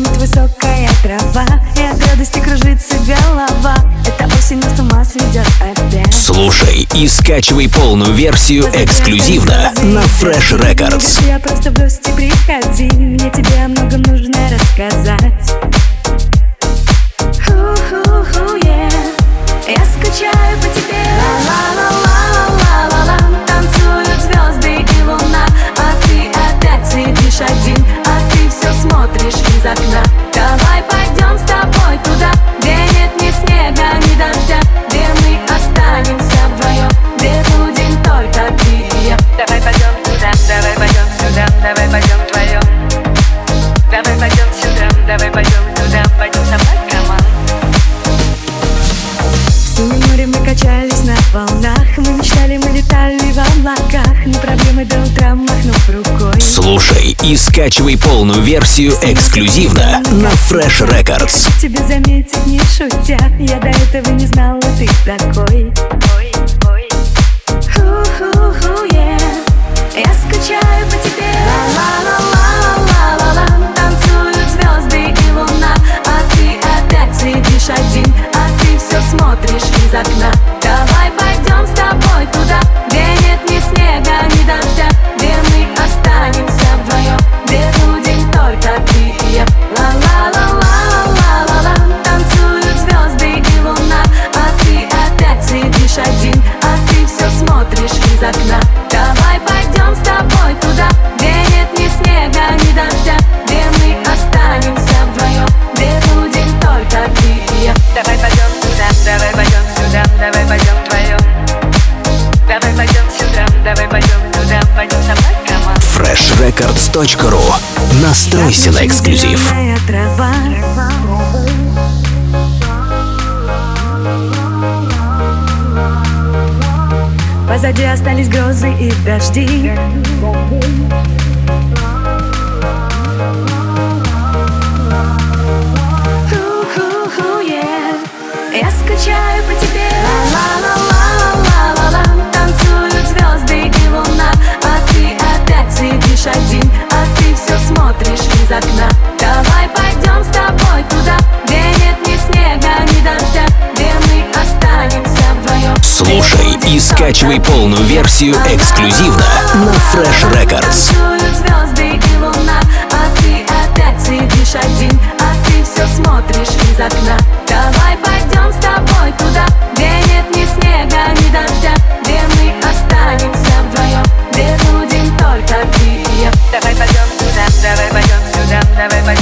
Шумит высокая трава И от радости кружится голова. Это осень нас с ума сведет опять. Слушай и скачивай полную версию эксклюзивно на Fresh Records. Я просто в гости приходи Мне тебе о многом нужно рассказать качались на волнах. Мы мечтали, мы летали в облаках Но проблемы до утра махнув рукой. Слушай и скачивай полную версию эксклюзивно на Fresh Records. Тебе заметить не шутя Я до этого не знала, ты такой. Ой, ой, Ху-ху-ху, Настройся на эксклюзив. Трава. Позади остались грозы и дожди сидишь один А ты все смотришь из окна. Давай пойдем с тобой туда Где нет ни снега, ни дождя Где мы останемся вдвоем Слушай и скачивай полную версию эксклюзивно на Fresh Records. Звезды и луна А ты опять сидишь один Где